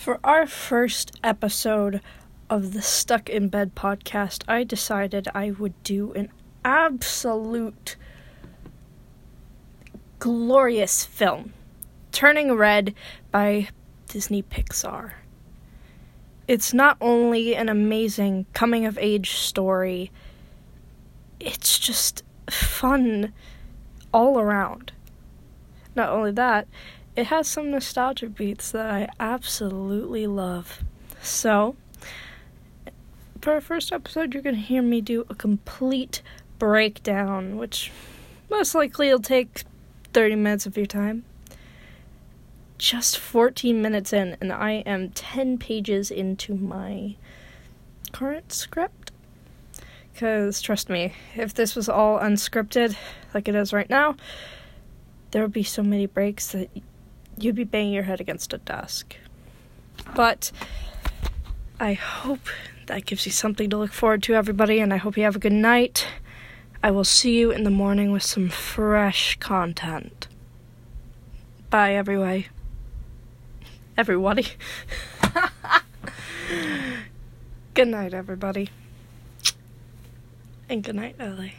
For our first episode of the Stuck in Bed podcast, I decided I would do an absolute glorious film Turning Red by Disney Pixar. It's not only an amazing coming of age story, it's just fun all around. Not only that, it has some nostalgia beats that I absolutely love. So, for our first episode, you're going to hear me do a complete breakdown, which most likely will take 30 minutes of your time. Just 14 minutes in, and I am 10 pages into my current script. Because, trust me, if this was all unscripted, like it is right now, there would be so many breaks that you'd be banging your head against a desk. But I hope that gives you something to look forward to, everybody, and I hope you have a good night. I will see you in the morning with some fresh content. Bye, everybody. Everybody. good night, everybody. And good night, Ellie.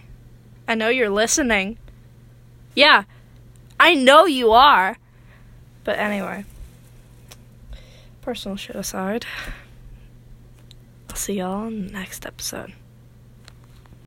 I know you're listening. Yeah, I know you are. But anyway, personal shit aside, I'll see y'all next episode.